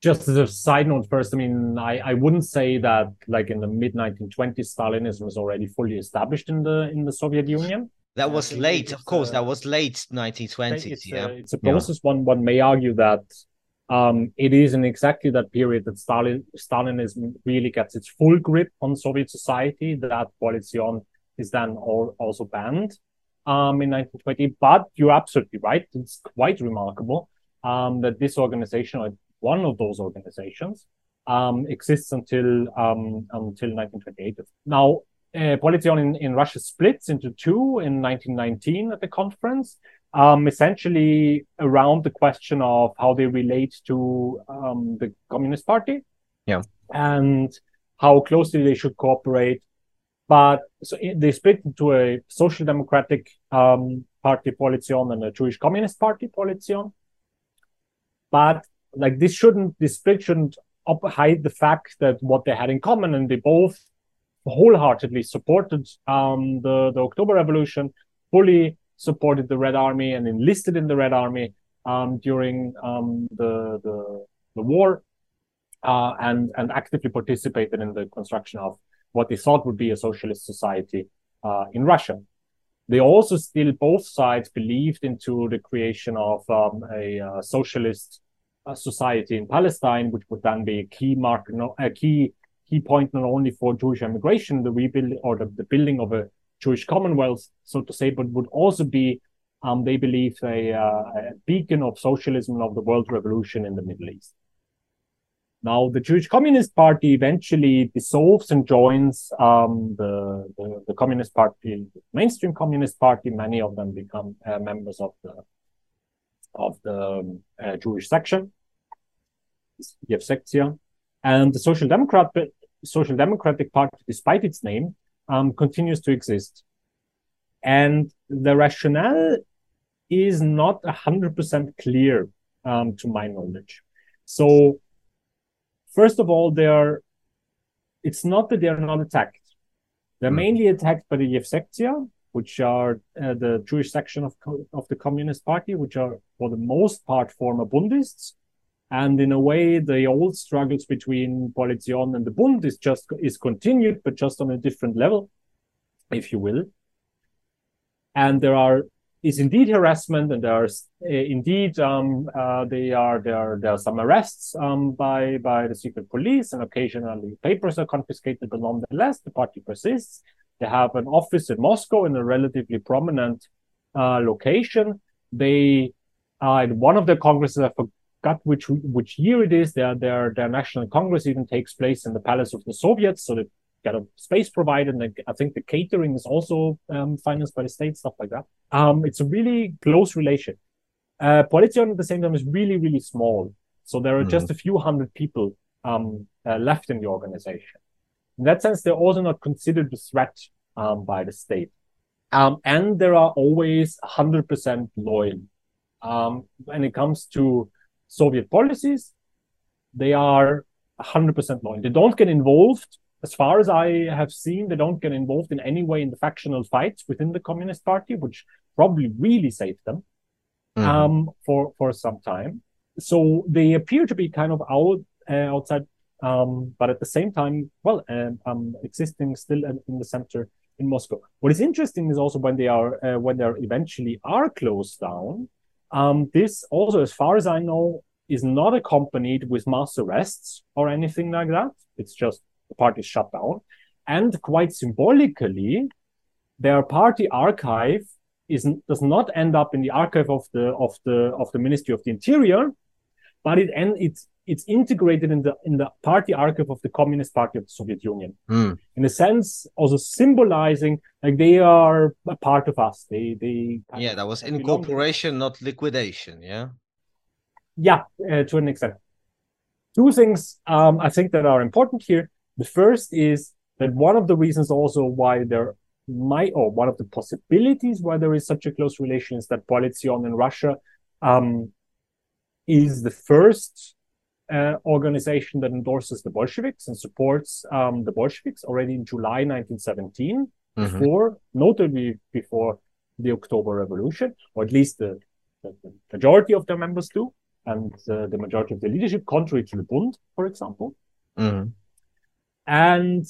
just as a side note first, I mean, I, I wouldn't say that like in the mid 1920s, Stalinism was already fully established in the in the Soviet Union. That was late, of course. Uh, that was late 1920s. It's yeah, a, it's a process. Yeah. One one may argue that Um, it is in exactly that period that Stalin Stalinism really gets its full grip on Soviet society. That Poale Zion is then all, also banned um, in 1920. But you're absolutely right; it's quite remarkable um, that this organization, or one of those organizations, um, exists until um, until 1928. Now, uh, in, in Russia splits into two in 1919 at the conference um, essentially around the question of how they relate to um, the Communist Party. Yeah. And how closely they should cooperate. But so they split into a social democratic um, party Poale Zion and a Jewish Communist Party Poale Zion. But like this shouldn't, this split shouldn't up, hide the fact that what they had in common and they both wholeheartedly supported um, the, the October Revolution, fully supported the Red Army and enlisted in the Red Army um, during um, the, the, the war uh, and and actively participated in the construction of what they thought would be a socialist society uh, in Russia. They also still both sides believed into the creation of um, a uh, socialist uh, society in Palestine, which would then be a key mark, no, a key key point not only for Jewish immigration, the rebuild or the, the building of a Jewish Commonwealth, so to say, but would also be, um, they believe, a, uh, a beacon of socialism and of the world revolution in the Middle East. Now, the Jewish Communist Party eventually dissolves and joins um, the, the, the Communist Party, the mainstream Communist Party. Many of them become uh, members of the of the um, uh, Jewish section, Yevsektia, and the Social Democrat Social Democratic Party, despite its name, um, continues to exist. And the rationale is not 100% clear um, to my knowledge. So, first of all, they are, it's not that they are not attacked. They're mm. mainly attacked by the Yevsektia, which are uh, the Jewish section of, of the Communist Party, which are for the most part former Bundists. And in a way, the old struggles between Poale Zion and the Bund is just is continued, but just on a different level, if you will. And there are is indeed harassment, and there are uh, indeed um, uh, they are there are there are some arrests um, by by the secret police, and occasionally papers are confiscated. But nonetheless, the party persists. They have an office in Moscow in a relatively prominent uh, location. They uh, in one of the congresses, I forgot which which year it is. Their their their national congress even takes place in the palace of the Soviets, so they get a space provided. And I think the catering is also um, financed by the state, stuff like that. Um, it's a really close relation. Uh, Poale Zion at the same time is really really small, so there are mm-hmm. just a few hundred people um, uh, left in the organization. In that sense, they're also not considered a threat um, by the state. Um, and there are always 100% loyal. Um, when it comes to Soviet policies, they are 100% loyal. They don't get involved, as far as I have seen, they don't get involved in any way in the factional fights within the Communist Party, which probably really saved them mm-hmm. um, for for some time. So they appear to be kind of out uh, outside, um, but at the same time, well, um, um, existing still in the center in Moscow. What is interesting is also when they are uh, when they are eventually are closed down. Um, this also, as far as I know, is not accompanied with mass arrests or anything like that. It's just the party is shut down. And quite symbolically, their party archive is does not end up in the archive of the of the of the Ministry of the Interior, but it and it's it's integrated in the in the party archive of the Communist Party of the Soviet Union. Mm. In a sense, also symbolizing like they are a part of us. They they yeah, that was incorporation, not liquidation. Yeah, yeah, uh, to an extent. Two things um, I think that are important here. The first is that one of the reasons also why there might, or one of the possibilities why there is such a close relation is that Poale Zion in Russia um, is the first uh, organization that endorses the Bolsheviks and supports um, the Bolsheviks already in July 1917, mm-hmm. before, notably before the October Revolution, or at least the, the, the majority of their members do, and uh, the majority of the leadership, contrary to the Bund, for example. Mm-hmm. And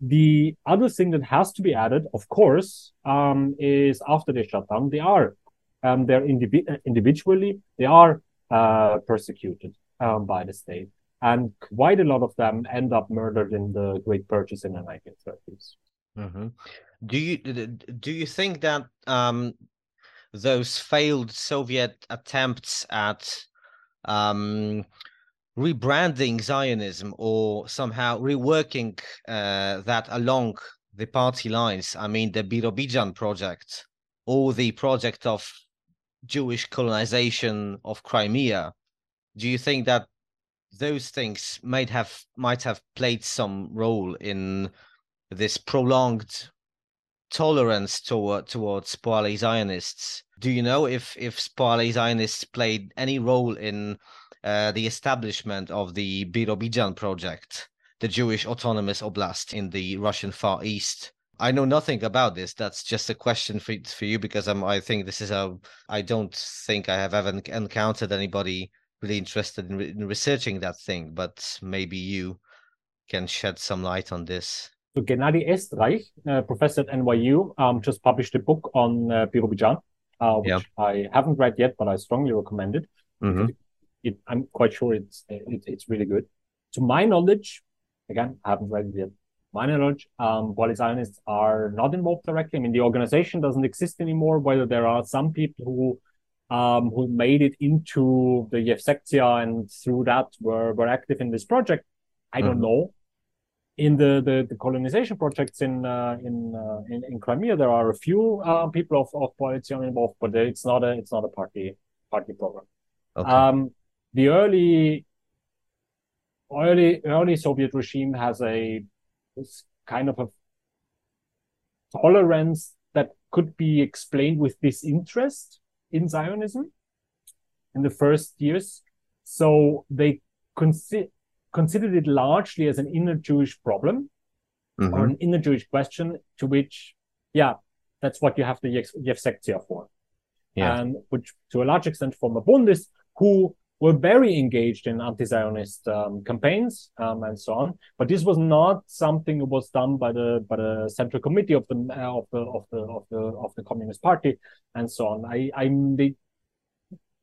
the other thing that has to be added, of course, um, is after they shut down, they are um, they're indivi- individually they are uh, persecuted um, by the state. And quite a lot of them end up murdered in the Great Purges in the 1930s. Mm-hmm. Do you do you think that um, those failed Soviet attempts at um, rebranding Zionism or somehow reworking uh, that along the party lines. I mean, the Birobidzhan project or the project of Jewish colonization of Crimea. Do you think that those things might have might have played some role in this prolonged tolerance toward towards Poale Zionists? Do you know if if Poale Zionists played any role in uh, the establishment of the Birobidzhan project, the Jewish autonomous oblast in the Russian Far East. I know nothing about this. That's just a question for for you because I'm. I think this is a. I don't think I have ever encountered anybody really interested in, re- in researching that thing. But maybe you can shed some light on this. So Gennady Estraikh, uh, professor at NYU, um, just published a book on uh, Birobidzhan, uh, which yeah. I haven't read yet, but I strongly recommend it. Mm-hmm it, I'm quite sure it's it, it's really good. To my knowledge, again, I haven't read it yet. My knowledge, um, Zionists are not involved directly. I mean, the organization doesn't exist anymore. Whether there are some people who um, who made it into the Yevsektia and through that were were active in this project, I don't mm-hmm. know. In the, the, the colonization projects in uh, in, uh, in, in Crimea, there are a few uh, people of of Poale involved, but it's not a it's not a party party program. Okay. Um, the early early early Soviet regime has a kind of a tolerance that could be explained with disinterest in Zionism in the first years. So they consi- considered it largely as an inner Jewish problem mm-hmm. or an inner Jewish question to which, yeah, that's what you have the Yevsektia for. Yeah. And which to a large extent form a Bundist who were very engaged in anti-Zionist um, campaigns um, and so on. But this was not something that was done by the by the Central Committee of the of the of the of the of the Communist Party and so on. I I they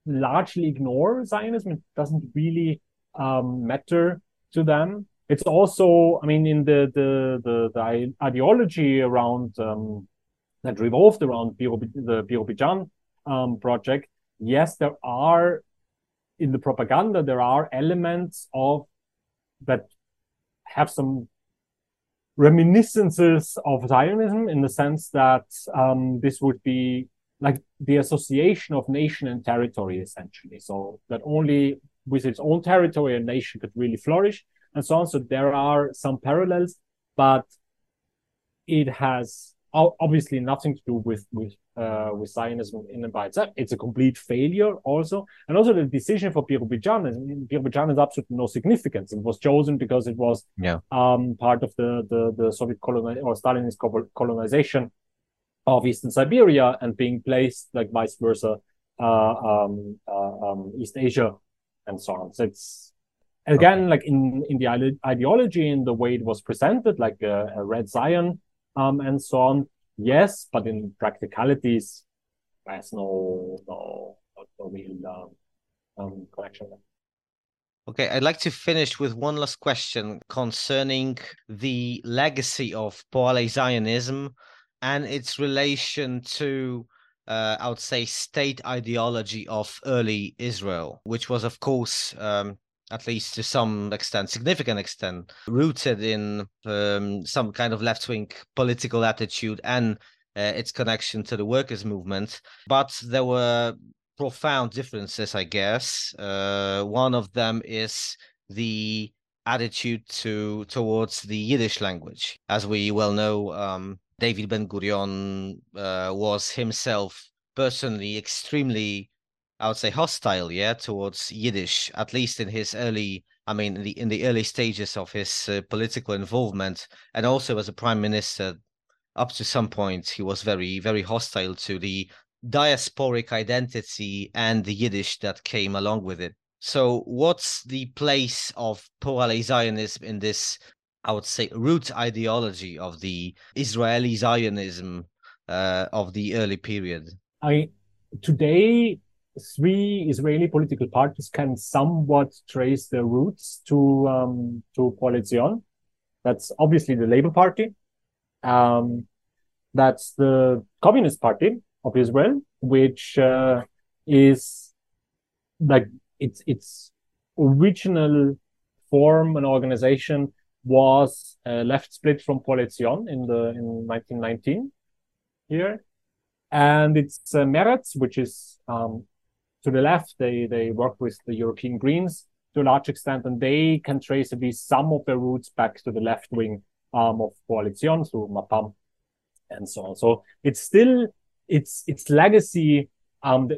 largely ignore Zionism. It doesn't really um, matter to them. It's also, I mean, in the the the, the ideology around um, that revolved around the Birobidzhan um, project. Yes, there are in the propaganda there are elements of that have some reminiscences of Zionism in the sense that um, this would be like the association of nation and territory essentially. So that only with its own territory a nation could really flourish and so on. So there are some parallels, but it has obviously nothing to do with with uh, with Zionism in and by itself. It's a complete failure also. And also the decision for Birobidzhan, Birobidzhan has absolutely no significance. It was chosen because it was yeah. um, part of the, the, the Soviet coloni- or Stalinist colonization of Eastern Siberia and being placed like vice versa, uh, um, uh, um, East Asia and so on. So it's, again, okay. like in, in the ideology, in the way it was presented, like a, a red Zion, um, and so on yes, but in practicalities, there's no no, no real um, um, connection. Okay, I'd like to finish with one last question concerning the legacy of Poale Zionism and its relation to, uh, I would say, state ideology of early Israel, which was, of course, um, at least to some extent, significant extent, rooted in um, some kind of left wing political attitude and uh, its connection to the workers' movement. But there were profound differences, I guess. Uh, one of them is the attitude to towards the Yiddish language. As we well know, um, David Ben Gurion uh, was himself personally extremely I would say hostile, yeah, towards Yiddish, at least in his early, I mean, in the in the early stages of his uh, political involvement, and also as a prime minister, up to some point, he was very very hostile to the diasporic identity and the Yiddish that came along with it. So, what's the place of Poale Zionism in this? I would say root ideology of the Israeli Zionism uh, of the early period. I today three Israeli political parties can somewhat trace their roots to um, to Poale Zion. That's obviously the Labour Party. Um, that's the Communist Party of Israel, which uh, is like its its original form and organization was a left split from Poale Zion in the in 1919 here, and it's uh, Meretz, which is um, to the left. They they work with the European Greens to a large extent, and they can trace at least some of their roots back to the left wing um, of Poale Zion through Mapam and so on. So it's still its its legacy um,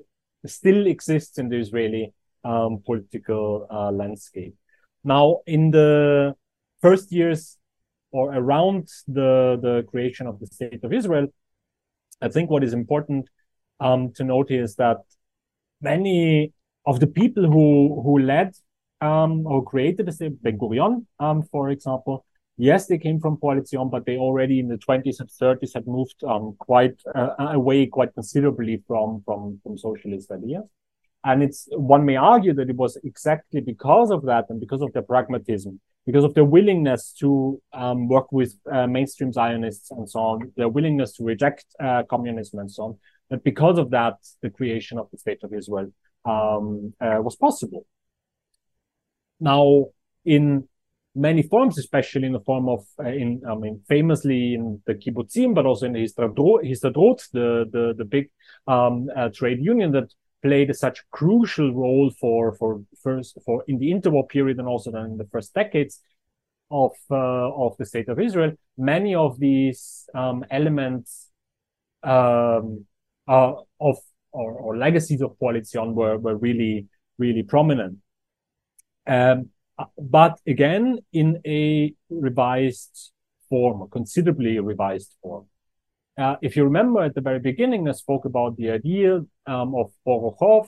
still exists in the Israeli um, political uh, landscape. Now, in the first years or around the the creation of the state of Israel, I think what is important um, to note is that many of the people who who led um, or created the Ben Gurion, um, for example, yes, they came from Poale Zion, but they already in the 20s and 30s had moved um, quite uh, away quite considerably from, from, from socialist ideas. And it's one may argue that it was exactly because of that and because of their pragmatism, because of their willingness to um, work with uh, mainstream Zionists and so on, their willingness to reject uh, communism and so on, that because of that, the creation of the state of Israel um, uh, was possible. Now, in many forms, especially in the form of, uh, in I mean, famously in the kibbutzim, but also in the Histadrut, the the the big um, uh, trade union that played a such crucial role for for first for in the interwar period and also then in the first decades of uh, of the state of Israel. Many of these um, elements um, uh, of or, or legacies of Poale Zion were were really really prominent. Um, but again in a revised form, a considerably revised form. Uh, if you remember at the very beginning, I spoke about the idea um, of Borochov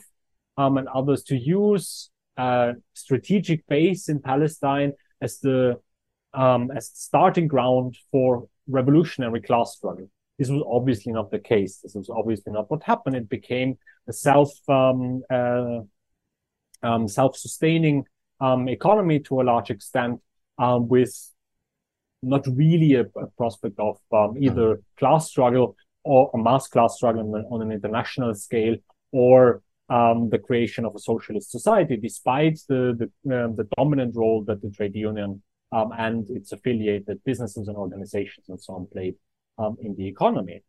um, and others to use a strategic base in Palestine as the um, as starting ground for revolutionary class struggle. This was obviously not the case. This was obviously not what happened. It became a self um, uh, um, self-sustaining um, economy to a large extent, um, with not really a, a prospect of um, either mm. class struggle or a mass class struggle on, on an international scale, or um, the creation of a socialist society, despite the the, uh, the dominant role that the trade union um, and its affiliated businesses and organizations and so on played um, in the economy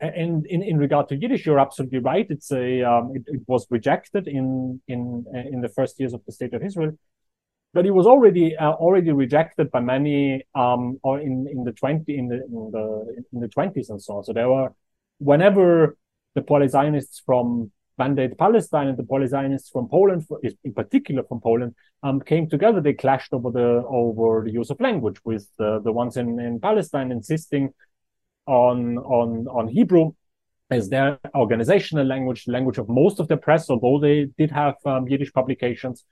and in, in regard to Yiddish, you're absolutely right. It's a um, it, it, was rejected in in in the first years of the state of Israel, but it was already uh, already rejected by many um, or in in the twenty in the in the in the twenties and so on. So there were whenever the Poale Zionists from Mandate Palestine and the Poale Zionists from Poland, in particular from Poland, um, came together. They clashed over the over the use of language, with uh, the ones in in Palestine insisting on on on Hebrew as their organizational language, language of most of the press, although they did have um, Yiddish publications,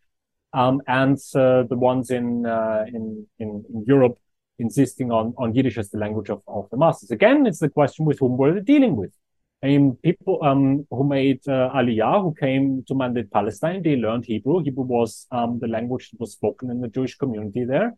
um, and uh, the ones in, uh, in, in in Europe insisting on on Yiddish as the language of, of the masses. Again, it's the question with whom were they dealing with? I mean, people um, who made uh, Aliyah, who came to Mandate Palestine, they learned Hebrew. Hebrew was um, the language that was spoken in the Jewish community there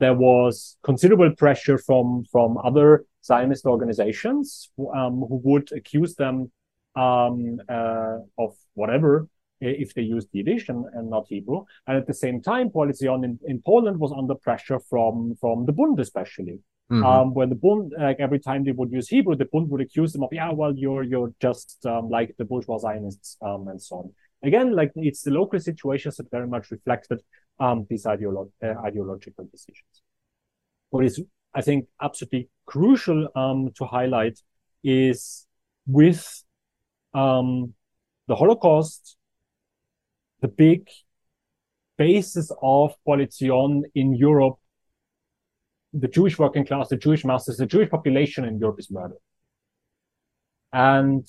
there was considerable pressure from from other Zionist organizations um, who would accuse them um, uh, of whatever if they used Yiddish and, and not Hebrew. And at the same time, Poale Zion in, in Poland was under pressure from from the Bund, especially. Mm-hmm. Um, when the Bund, like every time they would use Hebrew, the Bund would accuse them of, yeah, well, you're you're just um, like the bourgeois Zionists um, and so on. Again, like it's the local situations that very much reflected um, these ideolo- uh, ideological decisions. What is, I think, absolutely crucial um, to highlight is with um, the Holocaust, the big basis of Poale Zion in Europe, the Jewish working class, the Jewish masses, the Jewish population in Europe is murdered. And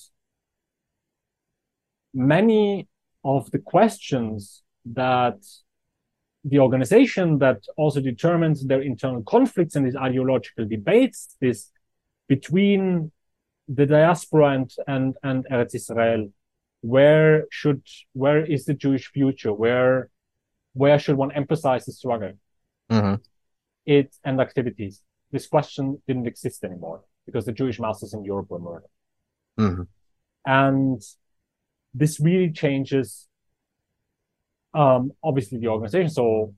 many of the questions that the organization that also determines their internal conflicts and these ideological debates, this between the diaspora and and, and Eretz Israel, where should where is the Jewish future? Where where should one emphasize the struggle? Mm-hmm. It and activities. This question didn't exist anymore because the Jewish masses in Europe were murdered. Mm-hmm. And this really changes um, obviously the organization. So,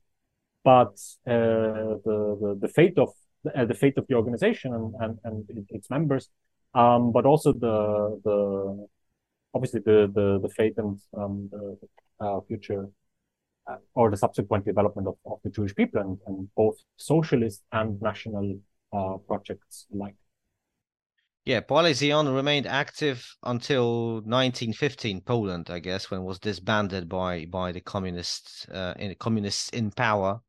but uh, the, the the fate of uh, the fate of the organization and and, and its members, um, but also the the obviously the the the fate and um, the uh, future or the subsequent development of, of the Jewish people and, and both socialist and national uh, projects alike. Yeah, Poale Zion remained active until 1915 Poland, I guess, when it was disbanded by by the communists uh, in communists in power.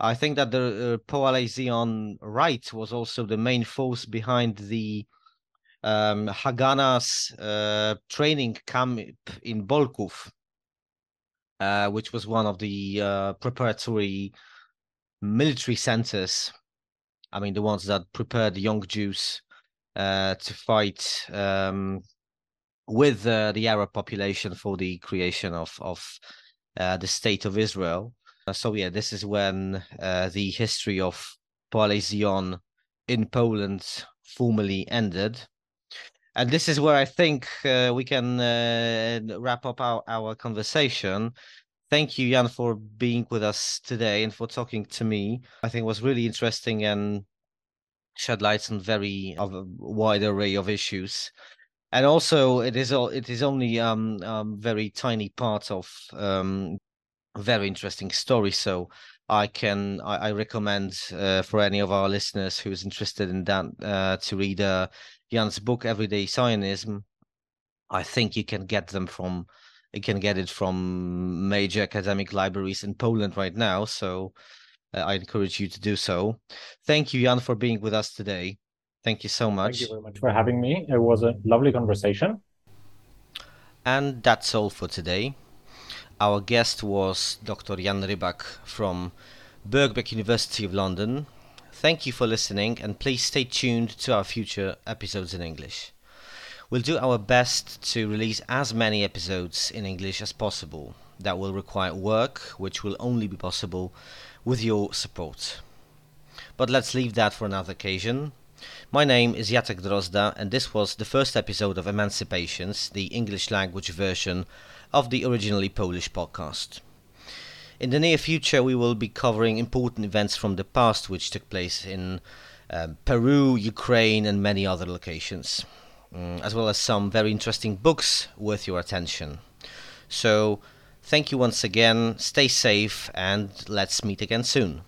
I think that the uh, Zion right was also the main force behind the um, Hagana's uh, training camp in Bolków, uh, which was one of the uh, preparatory military centers. I mean, the ones that prepared the young Jews uh, to fight um, with uh, the Arab population for the creation of of uh, the state of Israel. So yeah, this is when the history of Poale Zion in Poland formally ended. And this is where I think uh, we can wrap up our, our conversation. Thank you, Jan, for being with us today and for talking to me. I think it was really interesting and shed light on very of a wide array of issues and also it is all it is only um, um very tiny part of um very interesting story so i can i, I recommend uh, for any of our listeners who's interested in that uh, to read uh, jan's book everyday zionism i think you can get them from you can get it from major academic libraries in poland right now so uh, I encourage you to do so. Thank you, Jan, for being with us today. Thank you so much. Thank you very much for having me. It was a lovely conversation. And that's all for today. Our guest was Dr. Jan Rybak from Birkbeck University of London. Thank you for listening, and please stay tuned to our future episodes in English. We'll do our best to release as many episodes in English as possible. That will require work, which will only be possible with your support. But let's leave that for another occasion. My name is Jacek Drozda, and this was the first episode of Emancipations, the English language version of the originally Polish podcast. In the near future, we will be covering important events from the past which took place in um, Peru, Ukraine, and many other locations, um, as well as some very interesting books worth your attention. So, Thank you once again, stay safe, and let's meet again soon.